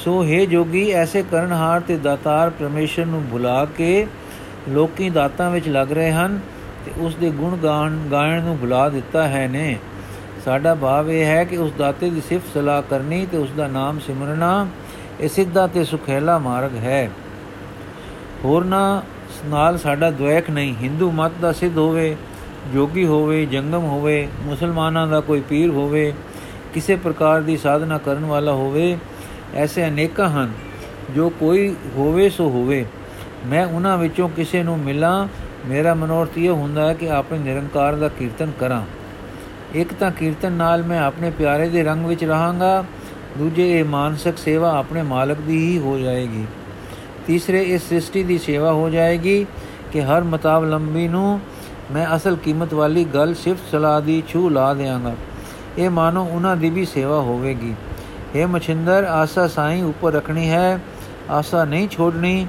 ਸੋ ਹੈ ਜੋਗੀ, ਐਸੇ ਕਰਨਹਾਰ ਤੇ ਦਾਤਾਰ ਪਰਮੇਸ਼ਰ ਨੂੰ ਭੁਲਾ ਕੇ ਲੋਕੀ ਦਾਤਾਂ ਵਿੱਚ ਲੱਗ ਰਹੇ ਹਨ ਤੇ ਉਸ ਦੇ ਗੁਣ ਗਾਣ, ਗਾਇਣ ਨੂੰ ਭੁਲਾ ਦਿੱਤਾ ਹੈ ਨੇ। ਸਾਡਾ ਭਾਵ ਇਹ ਹੈ ਕਿ ਉਸ ਦਾਤੇ ਦੀ ਸਿਫਤ ਸਲਾਹ ਕਰਨੀ ਤੇ ਉਸ ਦਾ ਨਾਮ ਸਿਮਰਨਾ, ਇਹ ਸਿੱਧਾ ਤੇ ਸੁਖੇਲਾ ਮਾਰਗ ਹੈ। ਹੋਰਨਾ ਨਾਲ ਸਾਡਾ ਦੁਇਕ ਨਹੀਂ, ਹਿੰਦੂ ਮਤ ਦਾ ਸਿੱਧ ਹੋਵੇ, ਜੋਗੀ ਹੋਵੇ, ਜੰਗਮ ਹੋਵੇ, ਮੁਸਲਮਾਨਾਂ ਦਾ ਕੋਈ ਪੀਰ ਹੋਵੇ, ਕਿਸੇ ਪ੍ਰਕਾਰ ਦੀ ਸਾਧਨਾ ਕਰਨ ਵਾਲਾ ਹੋਵੇ ਐਸੇ ਅਨੇਕਾਂ ਹਨ, ਜੋ ਕੋਈ ਹੋਵੇ ਸੋ ਹੋਵੇ। ਮੈਂ ਉਹਨਾਂ ਵਿੱਚੋਂ ਕਿਸੇ ਨੂੰ ਮਿਲਾਂ, ਮੇਰਾ ਮਨੋਰਥ ਇਹ ਹੁੰਦਾ ਹੈ ਕਿ ਆਪਣੇ ਨਿਰੰਕਾਰ ਦਾ ਕੀਰਤਨ ਕਰਾਂ। ਇੱਕ ਤਾਂ ਕੀਰਤਨ ਨਾਲ ਮੈਂ ਆਪਣੇ ਪਿਆਰੇ ਦੇ ਰੰਗ ਵਿੱਚ ਰਹਾਂਗਾ, ਦੂਜੇ ਇਹ ਮਾਨਸਿਕ ਸੇਵਾ ਆਪਣੇ ਮਾਲਕ ਦੀ ਹੀ ਹੋ ਜਾਏਗੀ। ਤੀਸਰੇ, ਇਸ ਸ੍ਰਿਸ਼ਟੀ ਦੀ ਸੇਵਾ ਹੋ ਜਾਏਗੀ ਕਿ ਹਰ ਮਤਾਵਲੰਬੀ ਨੂੰ ਮੈਂ ਅਸਲ ਕੀਮਤ ਵਾਲੀ ਗੱਲ ਸਿਫਤ ਸਲਾਹ ਦੀ ਛੂ ਲਾ ਦੇਵਾਂਗਾ ਇਹ ਮਾਨੋ ਉਹਨਾਂ ਦੀ ਵੀ ਸੇਵਾ ਹੋਵੇਗੀ। हे ਮਛਿੰਦਰ ਆਸਾ ਸਾਈਂ ਉੱਪਰ ਰੱਖਣੀ ਹੈ ਆਸਾ ਨਹੀਂ ਛੋੜਨੀ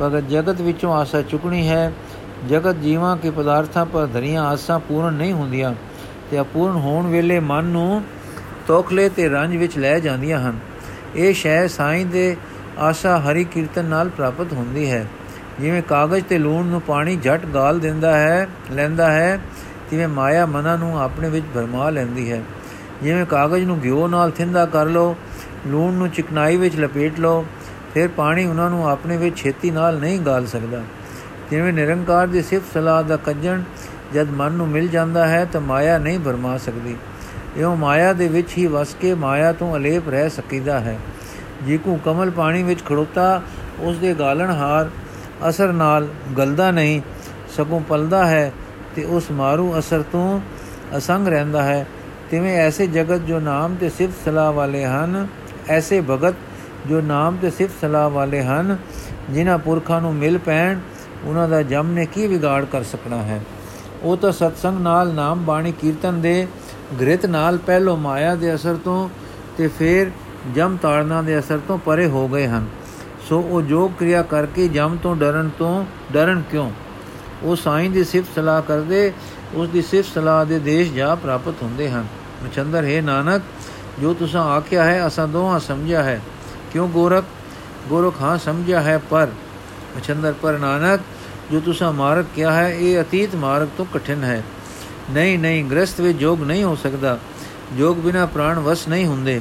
ਭਗਤ ਜਗਤ ਵਿੱਚੋਂ ਆਸਾ ਚੁਕਣੀ ਹੈ ਜਗਤ ਜੀਵਾਂ ਕੇ ਪਦਾਰਥਾਂ ਪਰ ਧਰੀਆਂ ਆਸਾਂ ਪੂਰਨ ਨਹੀਂ ਹੁੰਦੀਆਂ ਤੇ ਅਪੂਰਨ ਹੋਣ ਵੇਲੇ ਮਨ ਨੂੰ ਤੋਖਲੇ ਤੇ ਰੰਜ ਵਿੱਚ ਲੈ ਜਾਂਦੀਆਂ ਹਨ ਇਹ ਸ਼ੈ ਸਾਈਂ ਦੇ ਆਸ਼ਾ ਹਰੀ ਕੀਰਤਨ ਨਾਲ ਪ੍ਰਾਪਤ ਹੁੰਦੀ ਹੈ ਜਿਵੇਂ ਕਾਗਜ਼ ਤੇ ਲੂਣ ਨੂੰ ਪਾਣੀ ਝਟ ਗਾਲ ਦਿੰਦਾ ਹੈ ਲੈਂਦਾ ਹੈ ਤਿਵੇਂ ਮਾਇਆ ਮਨਾਂ ਨੂੰ ਆਪਣੇ ਵਿੱਚ ਭਰਮਾ ਲੈਂਦੀ ਹੈ ਜਿਵੇਂ ਕਾਗਜ਼ ਨੂੰ ਘਿਓ ਨਾਲ ਥਿੰਦਾ ਕਰ ਲੋ ਲੂਣ ਨੂੰ ਚਿਕਨਾਈ ਵਿੱਚ ਲਪੇਟ ਲੋ ਫਿਰ ਪਾਣੀ ਉਹਨਾਂ ਨੂੰ ਆਪਣੇ ਵਿੱਚ ਛੇਤੀ ਨਾਲ ਨਹੀਂ ਗਾਲ ਸਕਦਾ। ਜਿਵੇਂ ਨਿਰੰਕਾਰ ਦੀ ਸਿਫਤ ਸਲਾਹ ਦਾ ਕੱਜਣ ਜਦ ਮਨ ਨੂੰ ਮਿਲ ਜਾਂਦਾ ਹੈ ਤਾਂ ਮਾਇਆ ਨਹੀਂ ਭਰਮਾ ਸਕਦੀ। ਇਹੋ ਮਾਇਆ ਦੇ ਵਿੱਚ ਹੀ ਵਸ ਕੇ ਮਾਇਆ ਤੋਂ ਅਲੇਪ ਰਹਿ ਸਕੀਦਾ ਹੈ। ਜੇ ਕੋ ਕਮਲ ਪਾਣੀ ਵਿੱਚ ਖੜੋਤਾ ਉਸ ਦੇ ਗਾਲਣ ਹਾਰ ਅਸਰ ਨਾਲ ਗਲਦਾ ਨਹੀਂ, ਸਗੋਂ ਪਲਦਾ ਹੈ ਤੇ ਉਸ ਮਾਰੂ ਅਸਰ ਤੋਂ ਅਸੰਗ ਰਹਿੰਦਾ ਹੈ। ਤਿਵੇਂ ਐਸੇ ਜਗਤ ਜੋ ਨਾਮ ਤੇ ਸਿਫਤ ਸਲਾਹ ਵਾਲੇ ਹਨ, ਐਸੇ ਭਗਤ ਜੋ ਨਾਮ ਤੇ ਸਿਫਤ ਸਲਾਹ ਵਾਲੇ ਹਨ, ਜਿਨ੍ਹਾਂ ਪੁਰਖਾਂ ਨੂੰ ਮਿਲ ਪੈਣ, ਉਹਨਾਂ ਦਾ ਜਮ ਨੇ ਕੀ ਵਿਗਾੜ ਕਰ ਸਕਣਾ ਹੈ? ਉਹ ਤਾਂ ਸਤਸੰਗ ਨਾਲ ਨਾਮ ਬਾਣੀ ਕੀਰਤਨ ਦੇ ਗ੍ਰਿਤ ਨਾਲ ਪਹਿਲੋ ਮਾਇਆ ਦੇ ਅਸਰ ਤੋਂ ਤੇ ਫਿਰ ਜਮ ਤਾੜਨਾ ਦੇ ਅਸਰ ਤੋਂ ਪਰੇ ਹੋ ਗਏ ਹਨ। ਸੋ ਉਹ ਜੋ ਕਿਰਿਆ ਕਰਕੇ ਜਮ ਤੋਂ ਡਰਨ ਤੋਂ, ਡਰਨ ਕਿਉਂ? ਉਹ ਸਾਈਂ ਦੀ ਸਿਫਤ ਸਲਾਹ ਕਰਦੇ, ਉਸ ਦੀ ਸਿਫਤ ਸਲਾਹ ਦੇ ਦੇਸ਼ ਜਾ ਪ੍ਰਾਪਤ ਹੁੰਦੇ ਹਨ। ਮਚੰਦਰ ਹੈ ਨਾਨਕ, ਜੋ ਤੁਸੀਂ ਆਖਿਆ ਹੈ, ਅਸਾਂ ਦੋਹਾਂ ਸਮਝਿਆ ਹੈ। ਕਿਉਂ ਗੋਰਖ? ਗੋਰਖ, ਹਾਂ, ਸਮਝਿਆ ਹੈ, ਪਰ ਮਚੰਦਰ ਪਰ ਨਾਨਕ, ਜੋ ਤੁਸੀਂ ਮਾਰਗ ਕਿਹਾ ਹੈ, ਇਹ ਅਤੀਤ ਮਾਰਗ ਤੋਂ ਕਠਿਨ ਹੈ। ਨਹੀਂ ਨਹੀਂ ਗ੍ਰਸਤ ਵਿੱਚ ਜੋਗ ਨਹੀਂ ਹੋ ਸਕਦਾ। ਜੋਗ ਬਿਨਾ ਪ੍ਰਾਣ ਵਸ ਨਹੀਂ ਹੁੰਦੇ।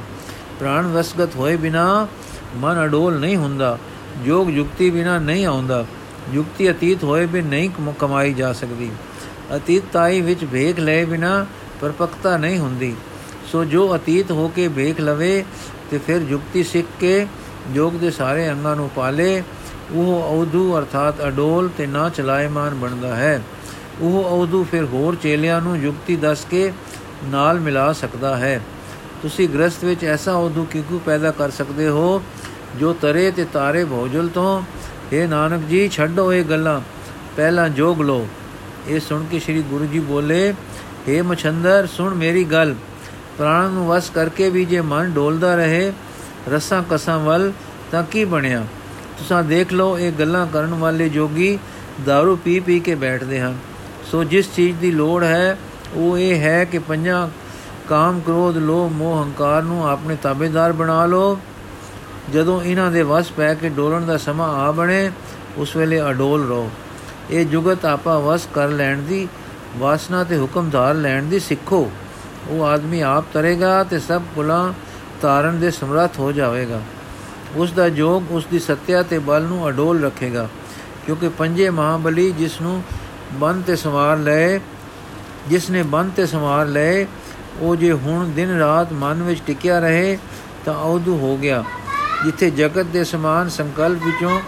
ਪ੍ਰਾਣ ਵਸਗਤ ਹੋਏ ਬਿਨਾ ਮਨ ਅਡੋਲ ਨਹੀਂ ਹੁੰਦਾ। ਜੋਗ ਯੁਕਤੀ ਬਿਨਾ ਨਹੀਂ ਆਉਂਦਾ। ਯੁਕਤੀ ਅਤੀਤ ਹੋਏ ਬਿਨ ਨਹੀਂ ਕਮਾਈ ਜਾ ਸਕਦੀ। ਅਤੀਤਾਈ ਵਿੱਚ ਵੇਖ ਲਏ ਬਿਨਾ ਪਰਪਕਤਾ ਨਹੀਂ ਹੁੰਦੀ। ਸੋ ਜੋ ਅਤੀਤ ਹੋ ਕੇ ਵੇਖ ਲਵੇ ਤੇ ਫਿਰ ਯੁਕਤੀ ਸਿੱਖ ਕੇ ਜੋਗ ਦੇ ਸਾਰੇ ਅੰਗਾਂ ਨੂੰ ਪਾਲੇ, ਉਹ ਔਧੂ ਅਰਥਾਤ ਅਡੋਲ ਤੇ ਨਾ ਚਲਾਇਮਾਨ ਬਣਦਾ ਹੈ। ਉਹ ਔਧੂ ਫਿਰ ਹੋਰ ਚੇਲਿਆਂ ਨੂੰ ਯੁਕਤੀ ਦੱਸ ਕੇ ਨਾਲ ਮਿਲਾ ਸਕਦਾ ਹੈ। ਤੁਸੀਂ ਗ੍ਰਸਤ ਵਿੱਚ ਐਸਾ ਔਧੂ ਕਿਕੂ ਪੈਦਾ ਕਰ ਸਕਦੇ ਹੋ, ਜੋ ਤਰੇ ਤੇ ਤਾਰੇ ਭੋਜਲ ਤੋਂ ਇਹ ਨਾਨਕ ਜੀ, ਛੱਡੋ ਇਹ ਗੱਲਾਂ। ਪਹਿਲਾਂ ਜੋਗ ਲੋ ਇਹ ਸੁਣ ਕੇ ਸ੍ਰੀ ਗੁਰੂ ਜੀ ਬੋਲੇ हे ਮਛੰਦਰ ਸੁਣ ਮੇਰੀ ਗੱਲ ਪ੍ਰਾਣ ਨੂੰ ਵਸ ਕਰਕੇ ਵੀ ਜੇ ਮਨ ਡੋਲਦਾ ਰਹੇ ਰਸਾਂ ਕਸਾਂ ਵੱਲ ਤਾਂ ਕੀ ਬਣਿਆ ਤੁਸੀਂ ਦੇਖ ਲਓ ਇਹ ਗੱਲਾਂ ਕਰਨ ਵਾਲੇ ਜੋਗੀ दारू ਪੀ ਪੀ ਕੇ ਬੈਠਦੇ ਹਨ ਸੋ ਜਿਸ ਚੀਜ਼ ਦੀ ਲੋੜ ਹੈ ਉਹ ਇਹ ਹੈ ਕਿ ਪੰਜਾਂ ਕਾਮ ਕ੍ਰੋਧ ਲੋਭ ਮੋਹ ਹੰਕਾਰ ਨੂੰ ਆਪਣੇ ਤਾਬੇਦਾਰ ਬਣਾ ਲਓ ਜਦੋਂ ਇਹਨਾਂ ਦੇ ਵਸ ਪੈ ਕੇ ਡੋਲਣ ਦਾ ਸਮਾਂ ਆ ਬਣੇ ਉਸ ਵੇਲੇ ਅਡੋਲ ਰਹੋ ਇਹ ਜੁਗਤ ਆਪਾ ਵਸ ਕਰ ਲੈਣ ਦੀ ਵਾਸਨਾ ਤੇ ਹੁਕਮਦਾਰ ਲੈਣ ਦੀ ਸਿੱਖੋ। ਉਹ ਆਦਮੀ ਆਪ ਤਰੇਗਾ ਤੇ ਸਭ ਕੁਲਾਂ ਤਾਰਨ ਦੇ ਸਮਰੱਥ ਹੋ ਜਾਵੇਗਾ। ਉਸ ਦਾ ਜੋਗ ਉਸ ਦੀ ਸੱਤਿਆ ਤੇ ਬਲ ਨੂੰ ਅਡੋਲ ਰੱਖੇਗਾ, ਕਿਉਂਕਿ ਪੰਜੇ ਮਹਾਬਲੀ ਜਿਸ ਨੂੰ ਬੰਨ ਤੇ ਸਵਾਰ ਲਏ, ਜਿਸ ਨੇ ਬੰਨ ਤੇ ਸਵਾਰ ਲਏ, ਉਹ ਜੇ ਹੁਣ ਦਿਨ ਰਾਤ ਮਨ ਵਿੱਚ ਟਿਕਿਆ ਰਹੇ, ਤਾਂ ਔਦੂ ਹੋ ਗਿਆ, ਜਿੱਥੇ ਜਗਤ ਦੇ ਸਮਾਨ ਸੰਕਲਪ ਵਿੱਚੋਂ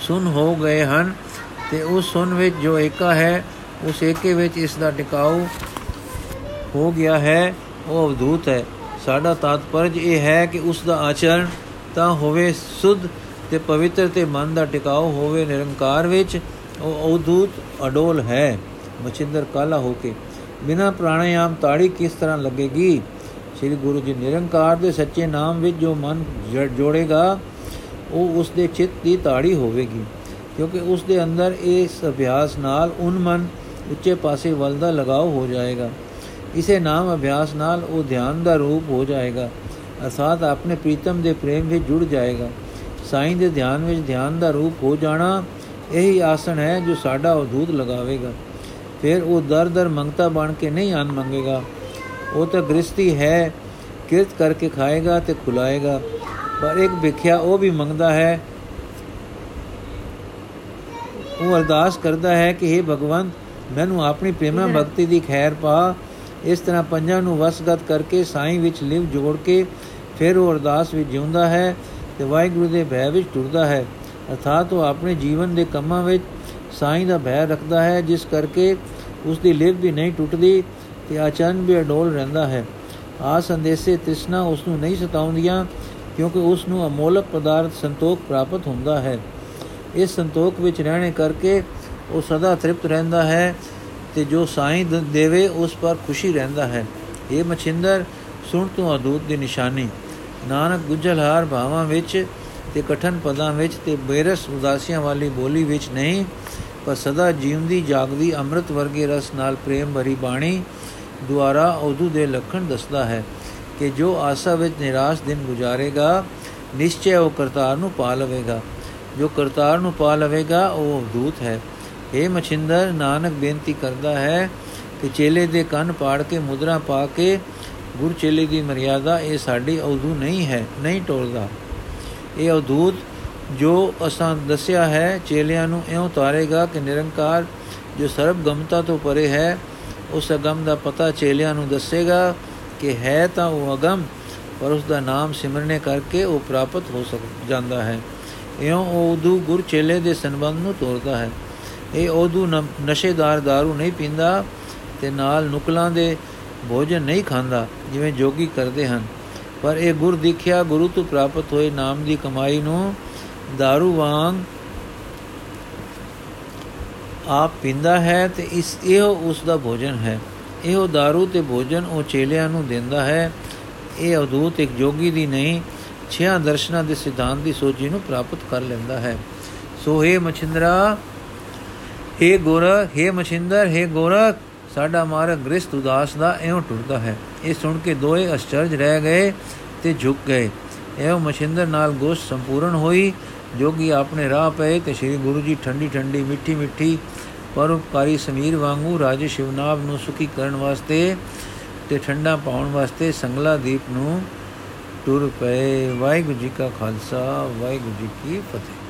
ਸੁਨ ਹੋ ਗਏ ਹਨ ਤੇ ਉਸ ਸੁਨ ਵਿੱਚ ਜੋ ਏਕਾ ਹੈ ਉਸ ਏਕੇ ਵਿੱਚ ਇਸ ਦਾ ਟਿਕਾਉ ਹੋ ਗਿਆ ਹੈ। ਉਹ ਅਵਧੂਤ ਹੈ। ਸਾਡਾ ਤਾਤਪਰਜ ਇਹ ਹੈ ਕਿ ਉਸ ਦਾ ਆਚਰਣ ਤਾਂ ਹੋਵੇ ਸੁਧ ਤੇ ਪਵਿੱਤਰ ਤੇ ਮਨ ਦਾ ਟਿਕਾਉ ਹੋਵੇ ਨਿਰੰਕਾਰ ਵਿੱਚ। ਉਹ ਅਵਧੂਤ, ਅਡੋਲ ਹੈ। ਮਚਿੰਦਰ ਕਾਲਾ ਹੋ ਕੇ, ਬਿਨਾ ਪ੍ਰਾਣਾਯਾਮ ਤਾੜੀ ਕਿਸ ਤਰ੍ਹਾਂ ਲੱਗੇਗੀ? ਸ੍ਰੀ ਗੁਰੂ ਜੀ ਨਿਰੰਕਾਰ ਦੇ ਸੱਚੇ ਨਾਮ ਵਿੱਚ ਜੋ ਮਨ ਜੋੜੇਗਾ, ਉਹ ਉਸ ਦੇ ਚਿੱਤ ਦੀ ਤਾੜੀ ਹੋਵੇਗੀ। ਕਿਉਂਕਿ ਉਸ ਦੇ ਅੰਦਰ ਇਸ ਅਭਿਆਸ ਨਾਲ ਉਨਮਨ ਉੱਚੇ ਪਾਸੇ ਵੱਲ ਦਾ ਲਗਾਓ ਹੋ ਜਾਏਗਾ। ਇਸੇ ਨਾਮ ਅਭਿਆਸ ਨਾਲ ਉਹ ਧਿਆਨ ਦਾ ਰੂਪ ਹੋ ਜਾਏਗਾ। ਅਰਥਾਤ ਆਪਣੇ ਪ੍ਰੀਤਮ ਦੇ ਪ੍ਰੇਮ ਵਿੱਚ ਜੁੜ ਜਾਏਗਾ। ਸਾਈਂ ਦੇ ਧਿਆਨ ਵਿੱਚ ਧਿਆਨ ਦਾ ਰੂਪ ਹੋ ਜਾਣਾ ਇਹੀ ਆਸਣ ਹੈ ਜੋ ਸਾਡਾ ਉਦੂਤ ਲਗਾਵੇਗਾ। ਫਿਰ ਉਹ ਦਰ ਦਰ ਮੰਗਤਾ ਬਣ ਕੇ ਨਹੀਂ ਆਨ ਮੰਗੇਗਾ। ਉਹ ਤਾਂ ਗ੍ਰਸਤੀ ਹੈ, ਕਿਰਤ ਕਰਕੇ ਖਾਏਗਾ ਤੇ ਖੁਲਾਏਗਾ। ਪਰ ਇੱਕ ਵਿਖਿਆ ਉਹ ਵੀ ਮੰਗਦਾ ਹੈ, ਉਹ ਅਰਦਾਸ ਕਰਦਾ ਹੈ ਕਿ हे ਭਗਵੰਤ ਮੈਨੂੰ ਆਪਣੀ ਪ੍ਰੇਮਾ ਭਗਤੀ ਦੀ ਖੈਰ ਪਾ। ਇਸ ਤਰ੍ਹਾਂ ਪੰਜਾਂ ਨੂੰ ਵਸਗਤ ਕਰਕੇ ਸਾਈਂ ਵਿੱਚ ਲਿਵ ਜੋੜ ਕੇ ਫਿਰ ਉਹ ਅਰਦਾਸ ਵਿੱਚ ਜਿਉਂਦਾ ਹੈ ਤੇ ਵਾਹਿਗੁਰੂ ਦੇ ਭੈ ਵਿੱਚ ਟੁਰਦਾ ਹੈ। ਅਰਥਾਤ ਉਹ ਆਪਣੇ ਜੀਵਨ ਦੇ ਕੰਮਾਂ ਵਿੱਚ ਸਾਈਂ ਦਾ ਭੈ ਰੱਖਦਾ ਹੈ ਜਿਸ ਕਰਕੇ ਉਸ ਦੀ ਲਿਵ ਵੀ ਨਹੀਂ ਟੁੱਟਦੀ ਤੇ ਆਚਰਨ ਵੀ ਅਡੋਲ ਰਹਿੰਦਾ ਹੈ। ਆ ਸੰਦੇਸੇ ਤ੍ਰਿਸ਼ਨਾ ਉਸ ਨੂੰ ਨਹੀਂ ਸਤਾਉਂਦੀਆਂ ਕਿਉਂਕਿ ਉਸ ਨੂੰ ਅਮੋਲਕ ਪਦਾਰਥ ਸੰਤੋਖ ਪ੍ਰਾਪਤ ਹੁੰਦਾ ਹੈ। ਇਸ ਸੰਤੋਖ ਵਿੱਚ ਰਹਿਣੇ ਕਰਕੇ ਉਹ ਸਦਾ ਤ੍ਰਿਪਤ ਰਹਿੰਦਾ ਹੈ ਤੇ ਜੋ ਸਾਈਂ ਦੇਵੇ, ਉਸ ਪਰ ਖੁਸ਼ੀ ਰਹਿੰਦਾ ਹੈ। ਇਹ ਮਛਿੰਦਰ, ਸੁਣ ਤੂੰ ਅਦੂਤ ਦੀ ਨਿਸ਼ਾਨੀ। ਨਾਨਕ ਗੁਜਲਹਾਰ ਭਾਵਾਂ ਵਿੱਚ ਤੇ ਕਠਨ ਪਦਾਂ ਵਿੱਚ ਤੇ ਬੇਰਸ ਉਦਾਸੀਆਂ ਵਾਲੀ ਬੋਲੀ ਵਿੱਚ ਨਹੀਂ, ਪਰ ਸਦਾ ਜੀਵਦੀ ਜਾਗਦੀ, ਅੰਮ੍ਰਿਤ ਵਰਗੇ ਰਸ ਨਾਲ ਪ੍ਰੇਮ ਭਰੀ ਬਾਣੀ ਦੁਆਰਾ ਉਦੂ ਦੇ ਲਖਣ ਦੱਸਦਾ ਹੈ ਕਿ ਜੋ ਆਸਾ ਵਿੱਚ ਨਿਰਾਸ਼ ਦਿਨ ਗੁਜ਼ਾਰੇਗਾ, ਨਿਸ਼ਚੈ ਉਹ ਕਰਤਾਰ ਨੂੰ ਪਾ ਲਵੇਗਾ। ਜੋ ਕਰਤਾਰ ਨੂੰ ਪਾ ਲਵੇਗਾ, ਉਹ ਦੂਤ ਹੈ। ਇਹ ਮਛਿੰਦਰ, ਨਾਨਕ ਬੇਨਤੀ ਕਰਦਾ ਹੈ ਕਿ ਚੇਲੇ ਦੇ ਕੰਨ ਪਾੜ ਕੇ, ਮੁਦਰਾ ਪਾ ਕੇ, ਗੁਰ ਚੇਲੇ ਦੀ ਮਰਿਆਦਾ, ਇਹ ਸਾਡੀ ਔਦੂ ਨਹੀਂ ਹੈ, ਨਹੀਂ ਟੋਲਦਾ। ਇਹ ਅਵਧੂਤ ਜੋ ਅਸਾਂ ਦੱਸਿਆ ਹੈ, ਚੇਲਿਆਂ ਨੂੰ ਇਉਂ ਤਾਰੇਗਾ ਕਿ ਨਿਰੰਕਾਰ ਜੋ ਸਰਬ ਗਮਤਾ ਤੋਂ ਪਰੇ ਹੈ, ਉਸ ਅਗਮ ਦਾ ਪਤਾ ਚੇਲਿਆਂ ਨੂੰ ਦੱਸੇਗਾ ਕਿ ਹੈ ਤਾਂ ਉਹ ਅਗਮ, ਪਰ ਉਸ ਦਾ ਨਾਮ ਸਿਮਰਨੇ ਕਰਕੇ ਉਹ ਪ੍ਰਾਪਤ ਹੋ ਸਕ, ਜਾਂਦਾ ਹੈ। ਇਉਂ ਉਹ ਉਦੂ ਗੁਰ ਚੇਲੇ ਦੇ ਸੰਬੰਧ ਨੂੰ ਤੋੜਦਾ ਹੈ। ਇਹ ਉਦੂ ਨਸ਼ੇਦਾਰ दारू ਨਹੀਂ ਪੀਂਦਾ ਤੇ ਨਾਲ ਨੁਕਲਾਂ ਦੇ ਭੋਜਨ ਨਹੀਂ ਖਾਂਦਾ ਜਿਵੇਂ ਜੋਗੀ ਕਰਦੇ ਹਨ ਪਰ ਇਹ ਗੁਰ ਦਿਖਿਆ ਗੁਰੂ ਤੋਂ ਪ੍ਰਾਪਤ ਹੋਏ ਨਾਮ ਦੀ ਕਮਾਈ ਨੂੰ दारू ਵਾਂਗ ਆਪ ਪਿੰਦਾ ਹੈ ਤੇ ਇਸ ਇਹੋ ਉਸ ਦਾ ਭੋਜਨ ਹੈ ਇਹੋ दारू ਤੇ ਭੋਜਨ ਉਹ ਚੇਲਿਆਂ ਨੂੰ ਦਿੰਦਾ ਹੈ ਇਹ ਅਦੂਤ ਇੱਕ ਜੋਗੀ ਦੀ ਨਹੀਂ ਛਿਆ ਦਰਸ਼ਨਾ ਦੇ ਸਿਧਾਂਤ ਦੀ ਸੋਝੀ ਨੂੰ ਪ੍ਰਾਪਤ ਕਰ ਲੈਂਦਾ ਹੈ ਸੋ ਹੈ ਮਛਿੰਦਰਾ हे ਗੋਰਾ हे ਮਛਿੰਦਰ हे ਗੋਰਖ ਸਾਡਾ ਮਾਰਗ ਗ੍ਰਸਤ ਉਦਾਸ ਦਾ ਐਉਂ ਟੁਰਦਾ ਹੈ ਇਹ ਸੁਣ ਕੇ ਦੋਏ ਅਚਰਜ ਰਹਿ ਗਏ ਤੇ ਝੁਕ ਗਏ ਐਉਂ ਮਛਿੰਦਰ ਨਾਲ ਗੋਸ਼ ਸੰਪੂਰਨ ਹੋਈ ਜੋਗੀ ਆਪਣੇ ਰਾਹ ਪਏ ਤੇ ਸ੍ਰੀ ਗੁਰੂ ਜੀ ਠੰਡੀ ਠੰਡੀ ਮਿੱਠੀ ਮਿੱਠੀ ਪਰਉਪਕਾਰੀ ਸਮੀਰ ਵਾਂਗੂ ਰਾਜੇ ਸ਼ਿਵਨਾਬ ਨੂੰ ਸੁਖੀ ਕਰਨ ਵਾਸਤੇ ਤੇ ਠੰਡਾ ਪਾਉਣ ਵਾਸਤੇ ਸੰਗਲਾ ਦੀਪ ਨੂੰ ਟੁਰ ਪਏ ਵਾਹਿਗੁਰੂ ਜੀ ਕਾ ਖਾਲਸਾ ਵਾਹਿਗੁਰੂ ਜੀ ਕੀ ਫਤਿਹ